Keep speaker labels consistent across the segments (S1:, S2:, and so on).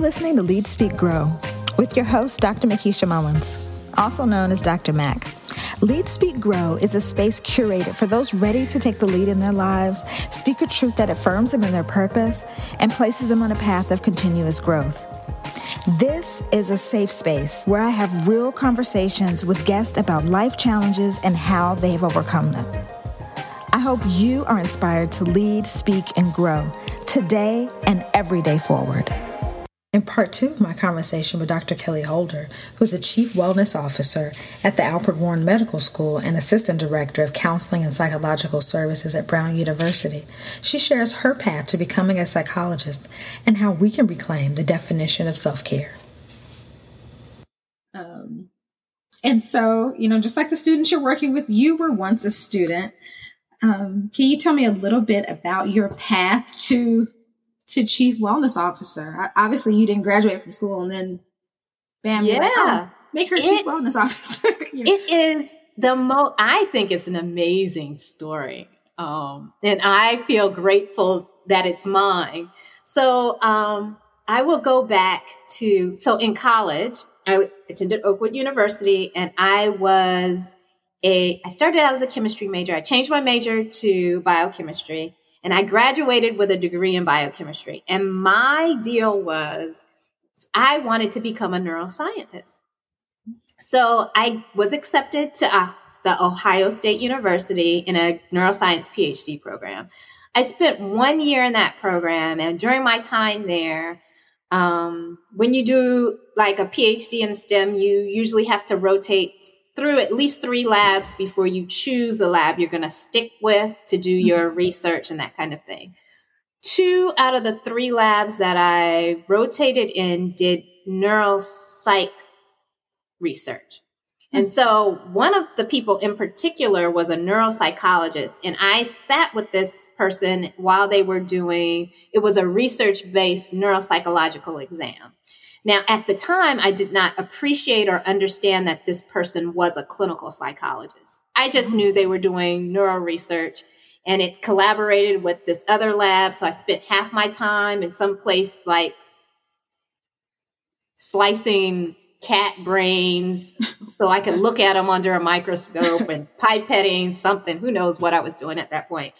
S1: Listening to Lead Speak Grow with your host, Dr. Makisha Mullins, also known as Dr. Mac. Lead Speak Grow is a space curated for those ready to take the lead in their lives, speak a truth that affirms them in their purpose, and places them on a path of continuous growth. This is a safe space where I have real conversations with guests about life challenges and how they have overcome them. I hope you are inspired to lead, speak, and grow today and every day forward. In part two of my conversation with Dr. Kelly Holder, who is the Chief Wellness Officer at the Alpert Warren Medical School and Assistant Director of Counseling and Psychological Services at Brown University, she shares her path to becoming a psychologist and how we can reclaim the definition of self care. Um, and so, you know, just like the students you're working with, you were once a student. Um, can you tell me a little bit about your path to to chief wellness officer? Obviously, you didn't graduate from school and then, bam, yeah, like, oh, make her it, chief wellness officer.
S2: It is the most. I think it's an amazing story, um, and I feel grateful that it's mine. So um, I will go back to so in college. I attended Oakwood University, and I was a, I started out as a chemistry major. I changed my major to biochemistry and I graduated with a degree in biochemistry. And my deal was I wanted to become a neuroscientist. So I was accepted to uh, the Ohio State University in a neuroscience PhD program. I spent one year in that program, and during my time there, um, when you do like a PhD in STEM, you usually have to rotate through at least three labs before you choose the lab you're going to stick with to do mm-hmm. your research and that kind of thing. Two out of the three labs that I rotated in did neuropsych research. And hmm. so one of the people in particular was a neuropsychologist. And I sat with this person while they were doing, it was a research based neuropsychological exam. Now, at the time, I did not appreciate or understand that this person was a clinical psychologist. I just mm-hmm. knew they were doing neuro research and it collaborated with this other lab. So I spent half my time in some place like slicing cat brains so I could look at them under a microscope and pipetting something. Who knows what I was doing at that point.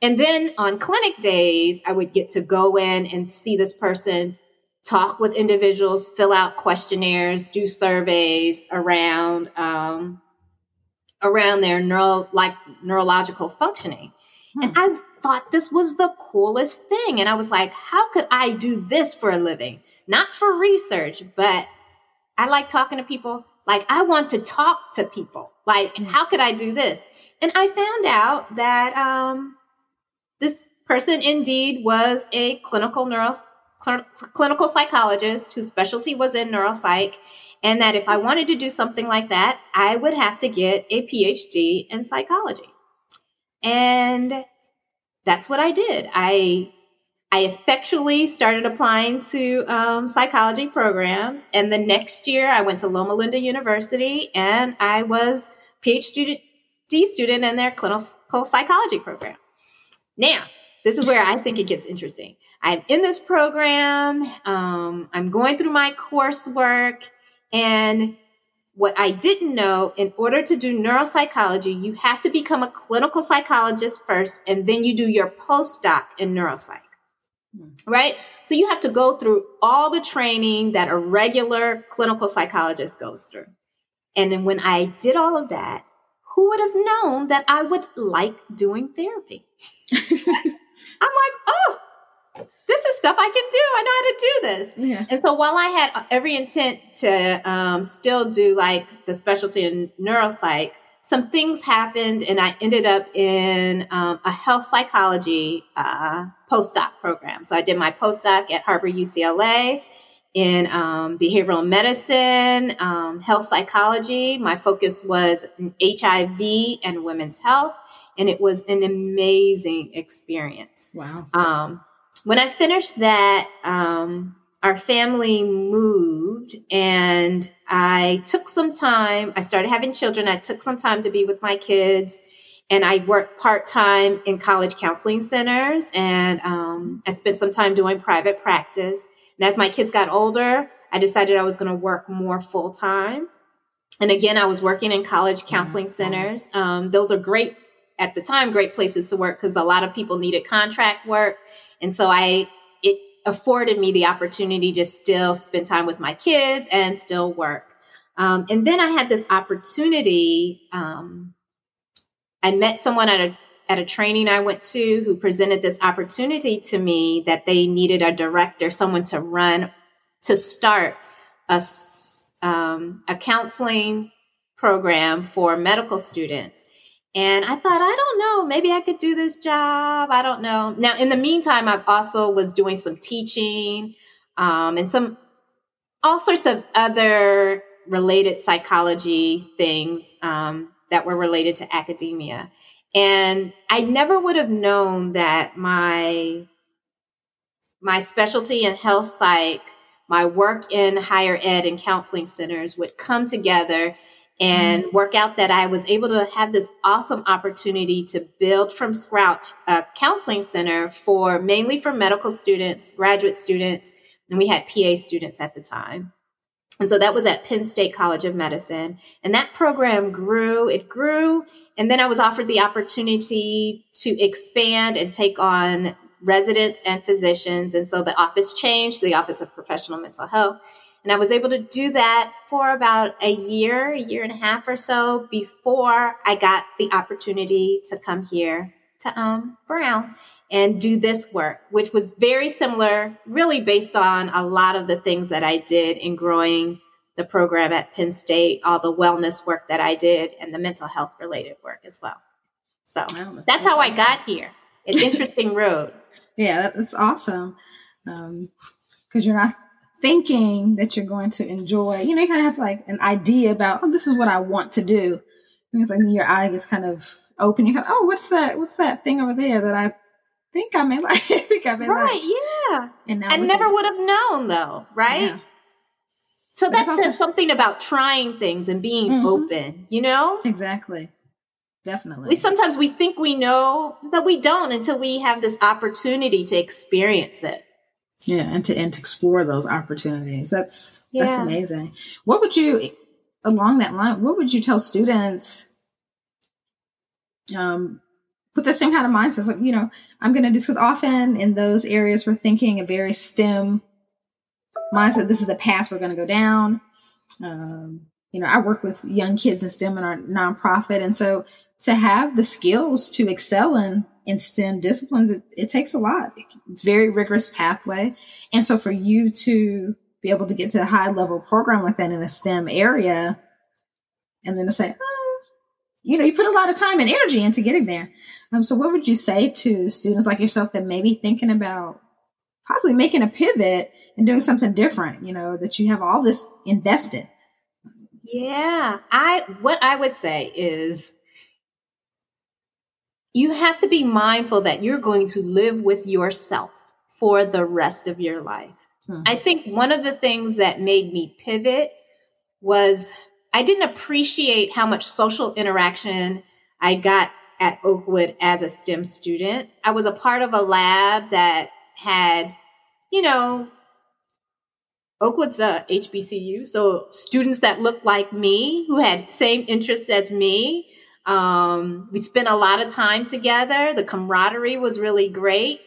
S2: And then on clinic days, I would get to go in and see this person talk with individuals, fill out questionnaires, do surveys around um, around their neuro like neurological functioning. Hmm. And I thought this was the coolest thing. And I was like, how could I do this for a living? Not for research, but I like talking to people. Like I want to talk to people. Like, hmm. how could I do this? And I found out that um, this person indeed was a clinical neuro cl- clinical psychologist whose specialty was in neuropsych, and that if I wanted to do something like that, I would have to get a PhD in psychology. And that's what I did. I I effectually started applying to um, psychology programs, and the next year I went to Loma Linda University, and I was PhD student in their clinical psychology program. Now, this is where I think it gets interesting. I'm in this program. Um, I'm going through my coursework. And what I didn't know, in order to do neuropsychology, you have to become a clinical psychologist first, and then you do your postdoc in neuropsych. Hmm. Right? So you have to go through all the training that a regular clinical psychologist goes through. And then when I did all of that, who would have known that I would like doing therapy? I'm like, oh, this is stuff I can do. I know how to do this. Yeah. And so while I had every intent to um, still do like the specialty in neuropsych, some things happened and I ended up in um, a health psychology uh, postdoc program. So I did my postdoc at Harbor UCLA in um, behavioral medicine, um, health psychology. My focus was HIV and women's health and it was an amazing experience.
S1: Wow.
S2: When I finished that, um, our family moved and I took some time. I started having children. I took some time to be with my kids and I worked part time in college counseling centers and um, I spent some time doing private practice. And as my kids got older, I decided I was going to work more full time. And again, I was working in college counseling mm-hmm. centers. Um, those are great at the time, great places to work because a lot of people needed contract work. And so I, it afforded me the opportunity to still spend time with my kids and still work. Um, and then I had this opportunity. Um, I met someone at a at a training I went to who presented this opportunity to me that they needed a director, someone to run, to start a, um, a counseling program for medical students. And I thought, I don't know, maybe I could do this job. I don't know. Now, in the meantime, I also was doing some teaching um, and some all sorts of other related psychology things um, that were related to academia. And I never would have known that my my specialty in health psych, my work in higher ed and counseling centers would come together and mm-hmm. work out that I was able to have this awesome opportunity to build from scratch a counseling center for mainly for medical students, graduate students, and we had PA students at the time. And so that was at Penn State College of Medicine. And that program grew, it grew. And then I was offered the opportunity to expand and take on residents and physicians. And so the office changed, to the Office of Professional Mental Health. And I was able to do that for about a year, a year and a half or so before I got the opportunity to come here to um, Brown and do this work, which was very similar, really based on a lot of the things that I did in growing the program at Penn State, all the wellness work that I did, and the mental health related work as well. So wow, that's, that's, how awesome. I got here. It's interesting road.
S1: Yeah, that's awesome. Because um, you're not thinking that you're going to enjoy, you know, you kind of have like an idea about, oh, this is what I want to do. And it's like your eye gets kind of open. You kind of, oh, what's that? What's that thing over there that I think I may like. I think I may
S2: right, like. yeah. And now I never would have known though, right? Yeah. So that says something about trying things and being mm-hmm. open, you know?
S1: Exactly. Definitely.
S2: We sometimes we think we know, but we don't until we have this opportunity to experience it.
S1: Yeah, and to and to explore those opportunities. That's yeah. that's amazing. What would you along that line, what would you tell students um with the same kind of mindset. Like, you know, I'm going to discuss often in those areas we're thinking a very STEM mindset. This is the path we're going to go down. Um, you know, I work with young kids in STEM in our nonprofit. And so to have the skills to excel in, in STEM disciplines, it, it takes a lot. It's very rigorous pathway. And so for you to be able to get to a high level program like that in a STEM area, and then to say, oh, you know, you put a lot of time and energy into getting there. Um, so what would you say to students like yourself that may be thinking about possibly making a pivot and doing something different, you know, that you have all this invested?
S2: Yeah. I what I would say is you have to be mindful that you're going to live with yourself for the rest of your life. Hmm. I think one of the things that made me pivot was I didn't appreciate how much social interaction I got at Oakwood as a STEM student. I was a part of a lab that had, you know, Oakwood's a HBCU, so students that looked like me, who had same interests as me. Um, we spent a lot of time together. The camaraderie was really great.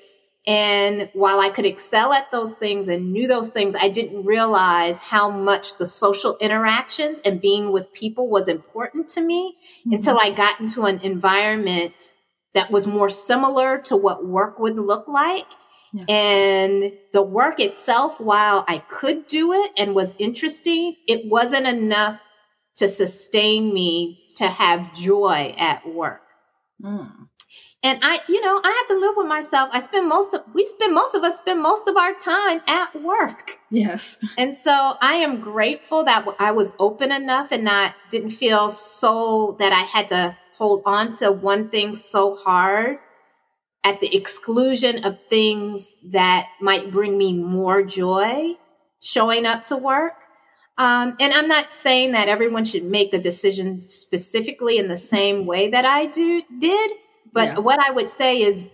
S2: And while I could excel at those things and knew those things, I didn't realize how much the social interactions and being with people was important to me mm-hmm. until I got into an environment that was more similar to what work would look like. Yeah. And the work itself, while I could do it and was interesting, it wasn't enough to sustain me to have joy at work. Mm. And I, you know, I have to live with myself. I spend most of, we spend most of us spend most of our time at work.
S1: Yes.
S2: And so I am grateful that I was open enough and not, didn't feel so that I had to hold on to one thing so hard at the exclusion of things that might bring me more joy showing up to work. Um, and I'm not saying that everyone should make the decision specifically in the same way that I do did, but yeah. what I would say is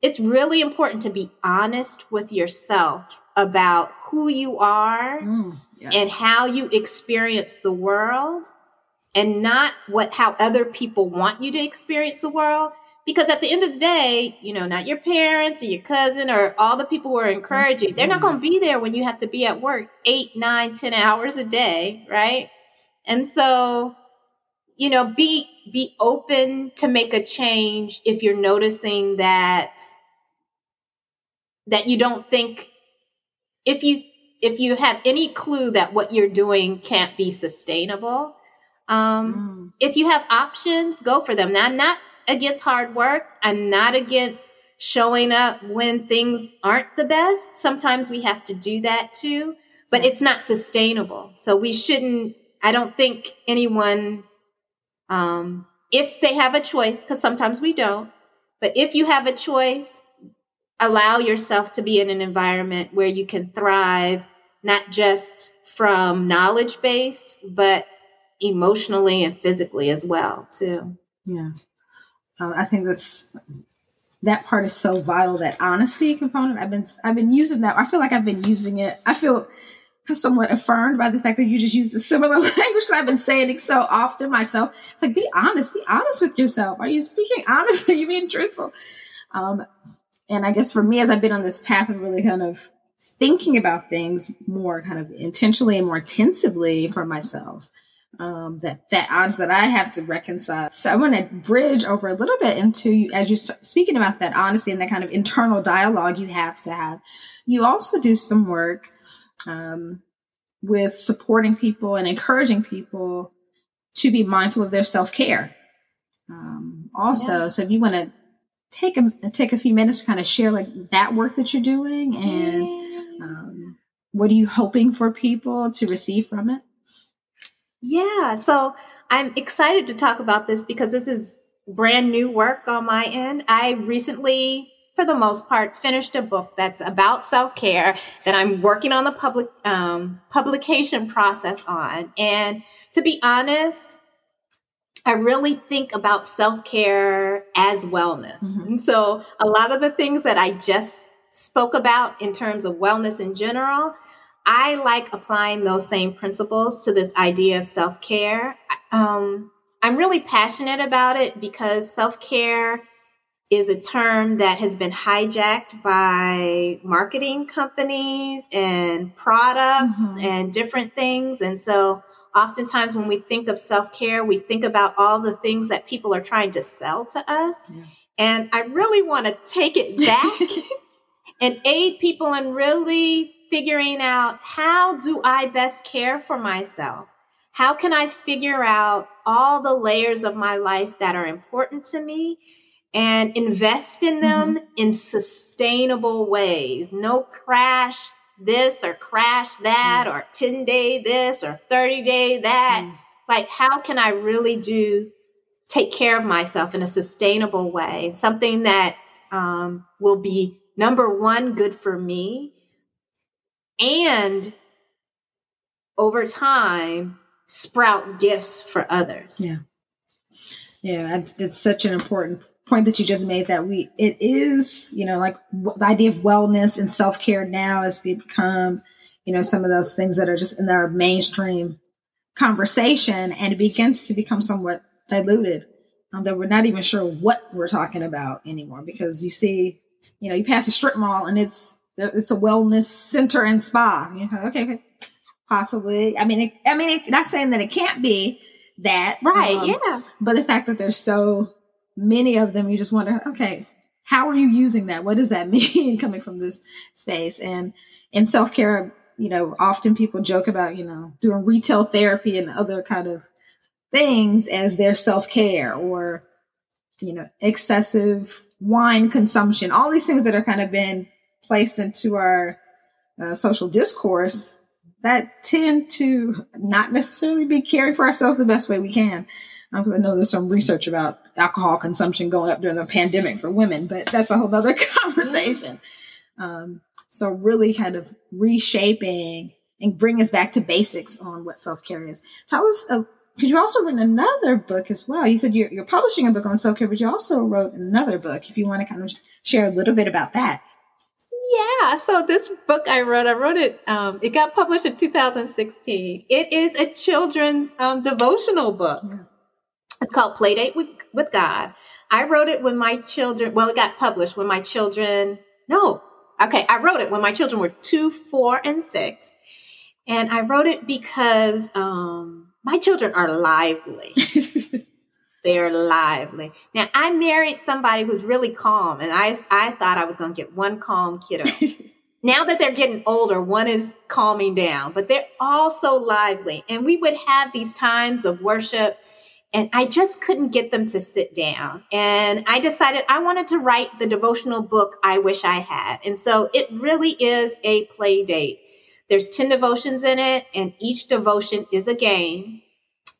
S2: it's really important to be honest with yourself about who you are
S1: Mm, yes.
S2: and how you experience the world and not what how other people want you to experience the world because at the end of the day you know not your parents or your cousin or all the people who are encouraging they're not going to be there when you have to be at work eight nine ten hours a day right? And so you know be be open to make a change if you're noticing that that you don't think if you if you have any clue that what you're doing can't be sustainable um
S1: Mm,
S2: if you have options go for them. Now I'm not against hard work i'm not against showing up when things aren't the best. Sometimes we have to do that too but it's not sustainable. So we shouldn't i don't think anyone um if they have a choice because sometimes we don't but if you have a choice allow yourself to be in an environment where you can thrive not just from knowledge based but emotionally and physically as well too.
S1: Yeah. Uh, I think that's that part is so vital. That honesty component. I've been I've been using that. I feel like I've been using it. I feel somewhat affirmed by the fact that you just use the similar language because I've been saying it so often myself. It's like be honest. Be honest with yourself. Are you speaking honestly? Are you being truthful? Um, and I guess for me, as I've been on this path of really kind of thinking about things more kind of intentionally and more intensively for myself, um, that that odds that I have to reconcile. So I want to bridge over a little bit into as you're speaking about that honesty and that kind of internal dialogue you have to have. You also do some work um, with supporting people and encouraging people to be mindful of their self care. Um, also,
S2: Yeah.
S1: so if you want to take a take a few minutes to kind of share like that work that you're doing and um, what are you hoping for people to receive from it?
S2: Yeah, so I'm excited to talk about this because this is brand new work on my end. I recently, for the most part, finished a book that's about self care that I'm working on the public um, publication process on. And to be honest, I really think about self care as wellness.
S1: Mhm.
S2: And so a lot of the things that I just spoke about in terms of wellness in general, I like applying those same principles to this idea of self care. Um, I'm really passionate about it because self care is a term that has been hijacked by marketing companies and products
S1: Mhm.
S2: and different things. And so, oftentimes, when we think of self care, we think about all the things that people are trying to sell to us.
S1: Yeah.
S2: And I really want to take it back and aid people in really figuring out how do I best care for myself? How can I figure out all the layers of my life that are important to me and invest in them in sustainable ways? No crash this or crash that or 10 day this or 30 day that.
S1: Mm.
S2: Like, how can I really do take care of myself in a sustainable way? Something that um, will be number one, good for me, and over time, sprout gifts for others.
S1: Yeah. Yeah, it's such an important point that you just made that we it is you know like the idea of wellness and self care now has become you know some of those things that are just in our mainstream conversation and it begins to become somewhat diluted um, that we're not even sure what we're talking about anymore because you see you know you pass a strip mall and it's it's a wellness center and spa you know okay, okay possibly i mean it, i mean it, not saying that it can't be that
S2: Right,
S1: um,
S2: yeah.
S1: but the fact that there's so many of them, you just wonder, okay, how are you using that? What does that mean coming from this space? And in self care, you know, often people joke about, you know, doing retail therapy and other kind of things as their self care or, you know, excessive wine consumption, all these things that are kind of been placed into our uh, social discourse that tend to not necessarily be caring for ourselves the best way we can. Because I know there's some research about alcohol consumption going up during the pandemic for women, but that's a whole other conversation. Um, so really kind of reshaping and bring us back to basics on what self-care is. Tell us, uh, because you also written another book as well. You said you're, you're publishing a book on self-care, but you also wrote another book. If you want to kind of share a little bit about that.
S2: Yeah, so this book I wrote, I wrote it, um, it got published in 2016. It is a children's um, devotional book. Yeah. It's called Playdate with, with God. I wrote it when my children, well, it got published when my children, no, okay, I wrote it when my children were two, four, and six. And I wrote it because um, my children are lively. They're lively. Now, I married somebody who's really calm, and I, I thought I was going to get one calm kiddo. now that they're getting older, one is calming down, but they're all so lively. And we would have these times of worship, and I just couldn't get them to sit down. And I decided I wanted to write the devotional book I wish I had. And so it really is a play date. There's 10 devotions in it, and each devotion is a game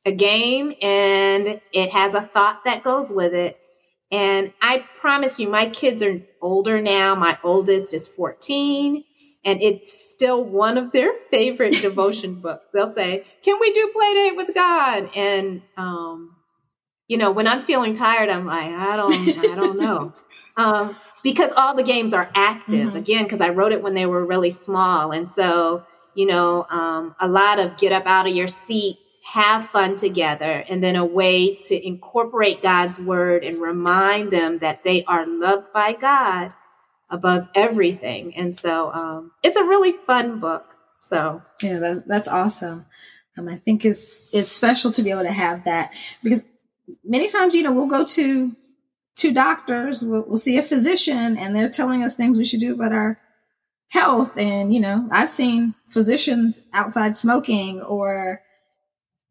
S2: a game and it has a thought that goes with it. And I promise you, my kids are older now. My oldest is 14, and it's still one of their favorite devotion books. They'll say, Can we do play date with God? And, um, you know, when I'm feeling tired, I'm like, I don't, I don't know. Um, because all the games are active mm-hmm. again, because I wrote it when they were really small. And so, you know, um, a lot of get up out of your seat have fun together, and then a way to incorporate God's word and remind them that they are loved by God above everything. And so um, it's a really fun book. So
S1: yeah, that, that's awesome. Um, I think it's it's special to be able to have that because many times you know we'll go to to doctors, we'll, we'll see a physician, and they're telling us things we should do about our health. And you know, I've seen physicians outside smoking or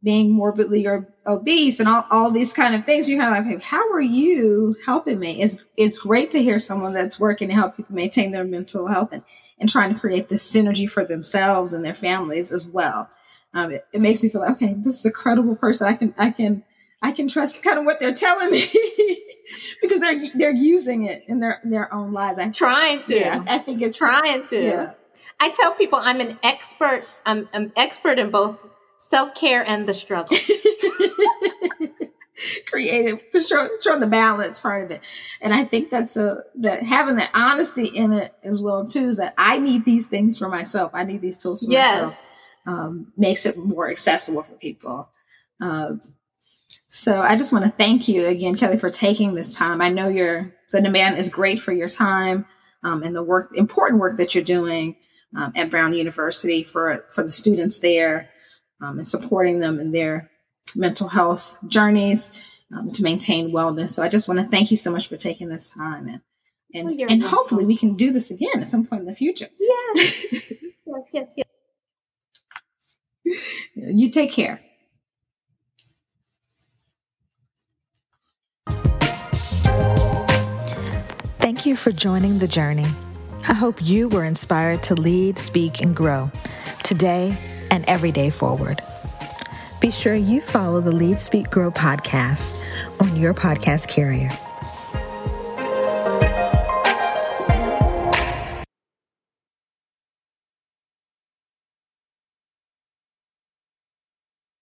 S1: being morbidly obese and all, all these kind of things. You're kind of like, how are you helping me? It's it's great to hear someone that's working to help people maintain their mental health and, and trying to create this synergy for themselves and their families as well. Um, it, it makes me feel like, okay, this is a credible person. I can I can I can trust kind of what they're telling me because they're they're using it in their their own lives.
S2: I'm trying to.
S1: Yeah, I think it's
S2: trying to. Yeah. I tell people I'm an expert. I'm, I'm expert in both self care and the struggle.
S1: Creative, showing the balance part of it, and I think that's a that having that honesty in it as well too. Is that I need these things for myself. I need these tools for yes. myself. Um, makes it more accessible for people. Uh, so I just want to thank you again, Kelly, for taking this time. I know your the demand is great for your time um, and the work, important work that you're doing um, at Brown University for for the students there um, and supporting them in their mental health journeys um, to maintain wellness. So I just want to thank you so much for taking this time and and, oh, and hopefully we can do this again at some point in the future.
S2: Yes. yes, yes, yes.
S1: You take care.
S3: Thank you for joining the journey. I hope you were inspired to lead, speak, and grow today and every day forward. Be sure you follow the Lead Speak Grow podcast on your podcast carrier